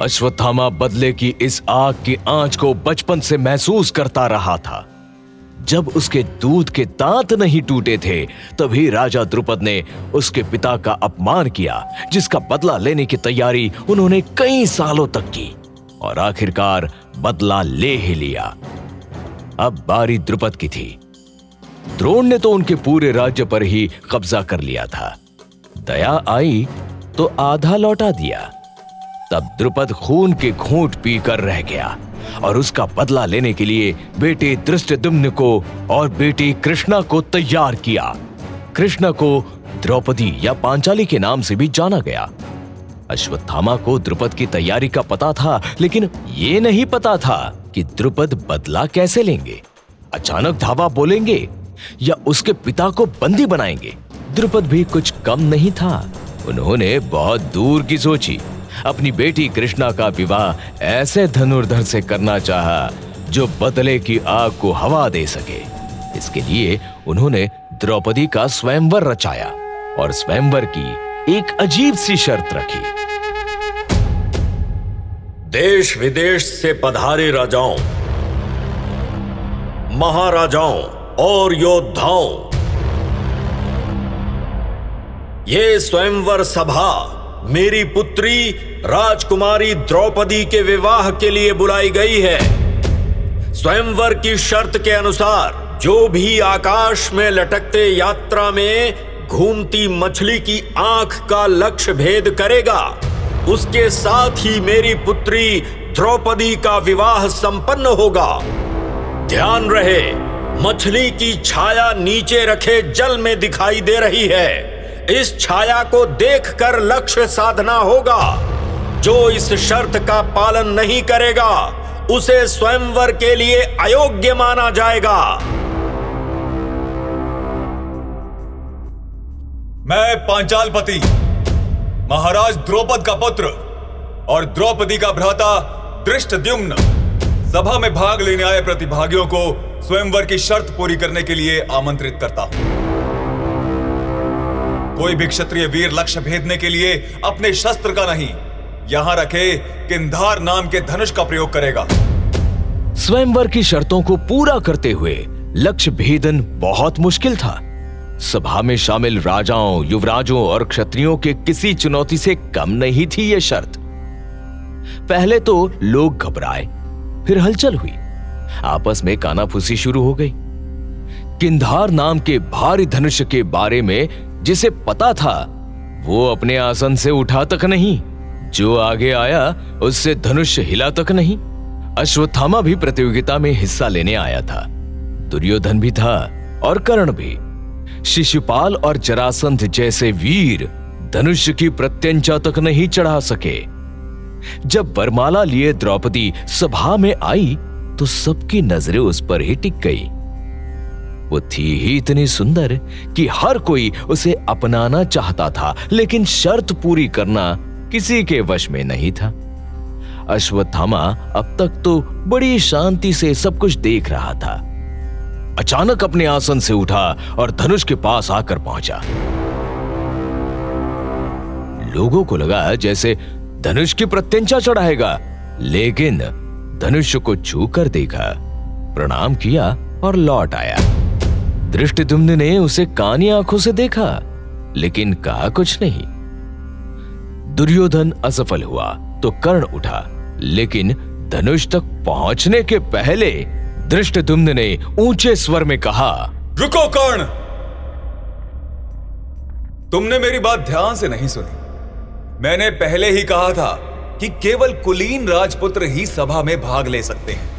अश्वत्थामा बदले की इस आग की आँच को बचपन से महसूस करता रहा था। जब उसके दूध के दांत नहीं टूटे थे, तभी राजा द्रुपद ने उसके पिता का अपमान किया, जिसका बदला लेने की तैयारी उन्होंने कई सालों तक की और आखिरकार बदला ले ही लिया। अब बारी द्रुपद की थी। द्रोण ने तो उनके पूरे राज्य पर ही कब्जा कर लिया था। दया आई तो आधा लौटा दिया। तब द्रुपद खून के घूंट पीकर रह गया और उसका बदला लेने के लिए बेटे दृष्टदुम्न को और बेटी कृष्णा को तैयार किया। कृष्णा को द्रौपदी या पांचाली के नाम से भी जाना गया। अश्वत्थामा को द्रुपद की तैयारी का पता था, लेकिन ये नहीं पता था कि द्रुपद बदला कैसे लेंगे। अचानक धावा बोलेंगे या उसके पिता को बंदी बनाएँगे। द्रुपद भी कुछ कम नहीं था। उन्होंने बहुत दूर की सोची। अपनी बेटी कृष्णा का विवाह ऐसे धनुर्धर से करना चाहा, जो बदले की आग को हवा दे सके। इसके लिए उन्होंने द्रौपदी का स्वयंवर रचाया और स्वयंवर की एक अजीब सी शर्त रखी। देश विदेश से पधारे राजाओं, महाराजाओं और योद्धाओं, ये स्वयंवर सभा मेरी पुत्री राजकुमारी द्रौपदी के विवाह के लिए बुलाई गई है। स्वयंवर की शर्त के अनुसार, जो भी आकाश में लटकते यात्रा में घूमती मछली की आँख का लक्ष्य भेद करेगा, उसके साथ ही मेरी पुत्री द्रौपदी का विवाह संपन्न होगा। ध्यान रहे, मछली की छाया नीचे रखे जल में दिखाई दे रही है। इस छाया को देखकर लक्ष्य साधना होगा। जो इस शर्त का पालन नहीं करेगा, उसे स्वयंवर के लिए अयोग्य माना जाएगा। मैं पांचालपति, महाराज द्रौपद का पुत्र और द्रौपदी का भ्राता दृष्टद्युम्न सभा में भाग लेने आए प्रतिभागियों को स्वयंवर की शर्त पूरी करने के लिए आमंत्रित करता हूँ। कोई भी क्षत्रिय वीर लक्ष्य भेदने के लिए अपने शस्त्र का नहीं, यहाँ रखे किंधार नाम के धनुष का प्रयोग करेगा। स्वयंवर की शर्तों को पूरा करते हुए लक्ष्य भेदन बहुत मुश्किल था। सभा में शामिल राजाओं, युवराजों और क्षत्रियों के किसी चुनौती से कम नहीं थी यह शर्त। पहले तो लोग घबराए, फिर हलचल हुई। आपस में कानाफूसी शुरू हो गई। किंधार नाम के भारी धनुष के बारे में जिसे पता था, वो अपने आसन से उठा तक नहीं। जो आगे आया, उससे धनुष हिला तक नहीं। अश्वत्थामा भी प्रतियोगिता में हिस्सा लेने आया था। दुर्योधन भी था और कर्ण भी। शिशुपाल और जरासंध जैसे वीर धनुष की प्रत्यंचा तक नहीं चढ़ा सके। जब वरमाला लिए द्रौपदी सभा में आई तो सबकी नज़रें उस पर ही टिक गई। वो थी ही इतनी सुंदर कि हर कोई उसे अपनाना चाहता था, लेकिन शर्त पूरी करना किसी के वश में नहीं था। अश्वत्थामा अब तक तो बड़ी शांति से सब कुछ देख रहा था। अचानक अपने आसन से उठा और धनुष के पास आकर पहुँचा। लोगों को लगा जैसे धनुष की प्रत्यंचा चढ़ाएगा, लेकिन धनुष को छू कर देखा, प्रणाम किया और लौट आया। दृष्टिदुम्न ने उसे कानी आँखों से देखा, लेकिन कहा कुछ नहीं। दुर्योधन असफल हुआ तो कर्ण उठा, लेकिन धनुष तक पहुँचने के पहले दृष्टिदुम्न ने ऊँचे स्वर में कहा, रुको कर्ण! तुमने मेरी बात ध्यान से नहीं सुनी। मैंने पहले ही कहा था कि केवल कुलीन राजपुत्र ही सभा में भाग ले सकते हैं।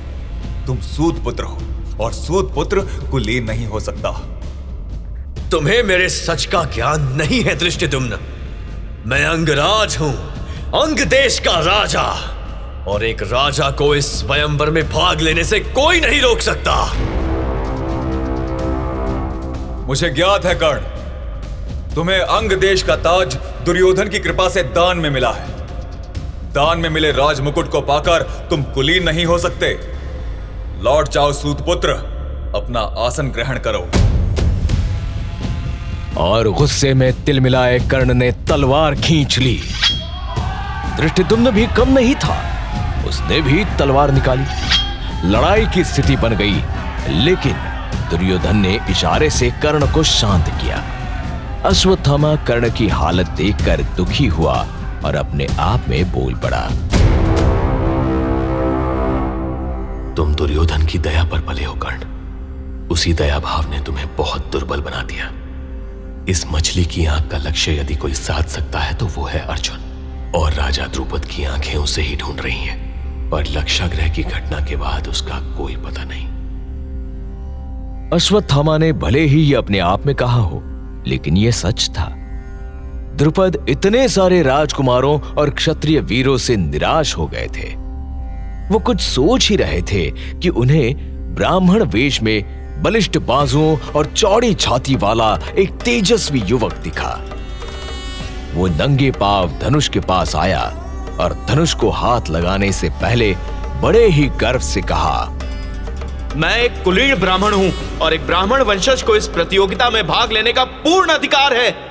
तुम सूत पुत्र हो। और सूत पुत्र कुलीन नहीं हो सकता। तुम्हें मेरे सच का ज्ञान नहीं है दृष्टि मैं अंगराज हूँ, अंग देश का राजा। और एक राजा को इस स्वयंवर में भाग लेने से कोई नहीं रोक सकता। मुझे ज्ञात है, कर्ण, तुम्हें अंग देश का ताज दुर्योधन की कृपा से दान में मिला है। दान में मिले राज मुकुट को पाकर तुम कुलीन नहीं हो सकते। लौट जाओ सूतपुत्र अपना आसन ग्रहण करो। और गुस्से में तिलमिलाए कर्ण ने तलवार खींच ली। दृष्टिदुम्न भी कम नहीं था। उसने भी तलवार निकाली। लड़ाई की स्थिति बन गई, लेकिन दुर्योधन ने इशारे से कर्ण को शांत किया। अश्वत्थामा कर्ण की हालत देखकर दुखी हुआ और अपने आप में बोल पड़ा। दुर्योधन की दया पर पले हो कर्ण। उसी दया भाव ने तुम्हें बहुत दुर्बल बना दिया। इस मछली की आँख का लक्ष्य यदि कोई साध सकता है तो वो है अर्जुन। और राजा द्रुपद की आँखें उसे ही ढूंढ रही हैं, पर लक्षाग्रह की घटना के बाद उसका कोई पता नहीं। अश्वत्थामा ने भले ही ये अपने आप में कहा हो, लेकिन यह सच था। द्रुपद इतने सारे राजकुमारों और क्षत्रिय वीरों से निराश हो गए थे। वो कुछ सोच ही रहे थे कि उन्हें ब्राह्मण वेश में बलिष्ठ बाजुओं और चौड़ी छाती वाला एक तेजस्वी युवक दिखा। वो नंगे पाव धनुष के पास आया और धनुष को हाथ लगाने से पहले बड़े ही गर्व से कहा, मैं एक कुलीन ब्राह्मण हूँ और एक ब्राह्मण वंशज को इस प्रतियोगिता में भाग लेने का पूर्ण अधिकार है।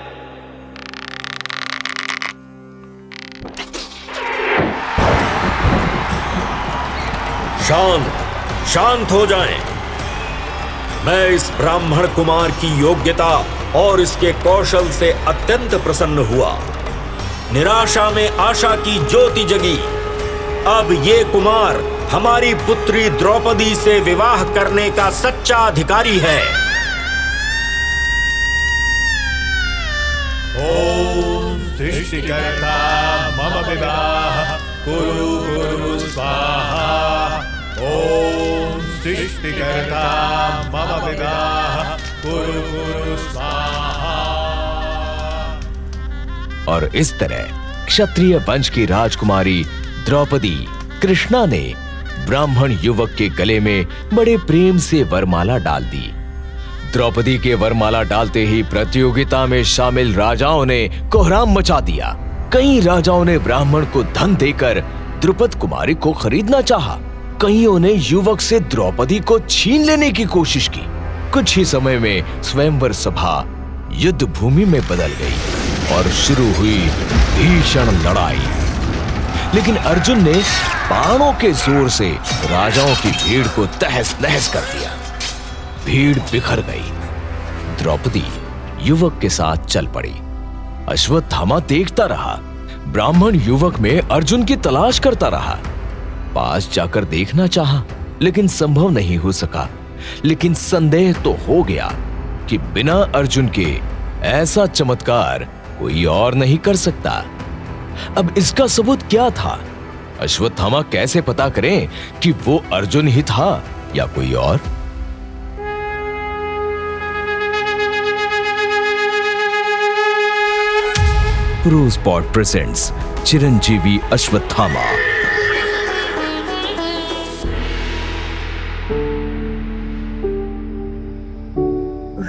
शांत शांत हो जाएँ। मैं इस ब्राह्मण कुमार की योग्यता और इसके कौशल से अत्यंत प्रसन्न हुआ। निराशा में आशा की ज्योति जगी। अब ये कुमार हमारी पुत्री द्रौपदी से विवाह करने का सच्चा अधिकारी है। सृष्टिकर्ता मम विवाह कुरु कुरु सृष्टिकर्ता मम कुरु कुरु स्वाहा और इस तरह क्षत्रिय वंश की राजकुमारी द्रौपदी कृष्णा ने ब्राह्मण युवक के गले में बड़े प्रेम से वरमाला डाल दी। द्रौपदी के वरमाला डालते ही प्रतियोगिता में शामिल राजाओं ने कोहराम मचा दिया। कई राजाओं ने ब्राह्मण को धन देकर द्रुपद कुमारी को खरीदना चाहा। कईयों ने युवक से द्रौपदी को छीन लेने की कोशिश की। कुछ ही समय में स्वयंवर सभा युद्ध भूमि में बदल गई और शुरू हुई भीषण लड़ाई। लेकिन अर्जुन ने बाणों के ज़ोर से राजाओं की भीड़ को तहस नहस कर दिया। भीड़ बिखर गई। द्रौपदी युवक के साथ चल पड़ी। अश्वत्थामा देखता रहा। ब्राह्मण युवक में अर्जुन की तलाश करता रहा। पास जाकर देखना चाहा, लेकिन संभव नहीं हो सका। लेकिन संदेह तो हो गया कि बिना अर्जुन के ऐसा चमत्कार कोई और नहीं कर सकता। अब इसका सबूत क्या था? अश्वत्थामा कैसे पता करें कि वो अर्जुन ही था या कोई और? Rosebud presents Chiranjeevi Ashwatthama.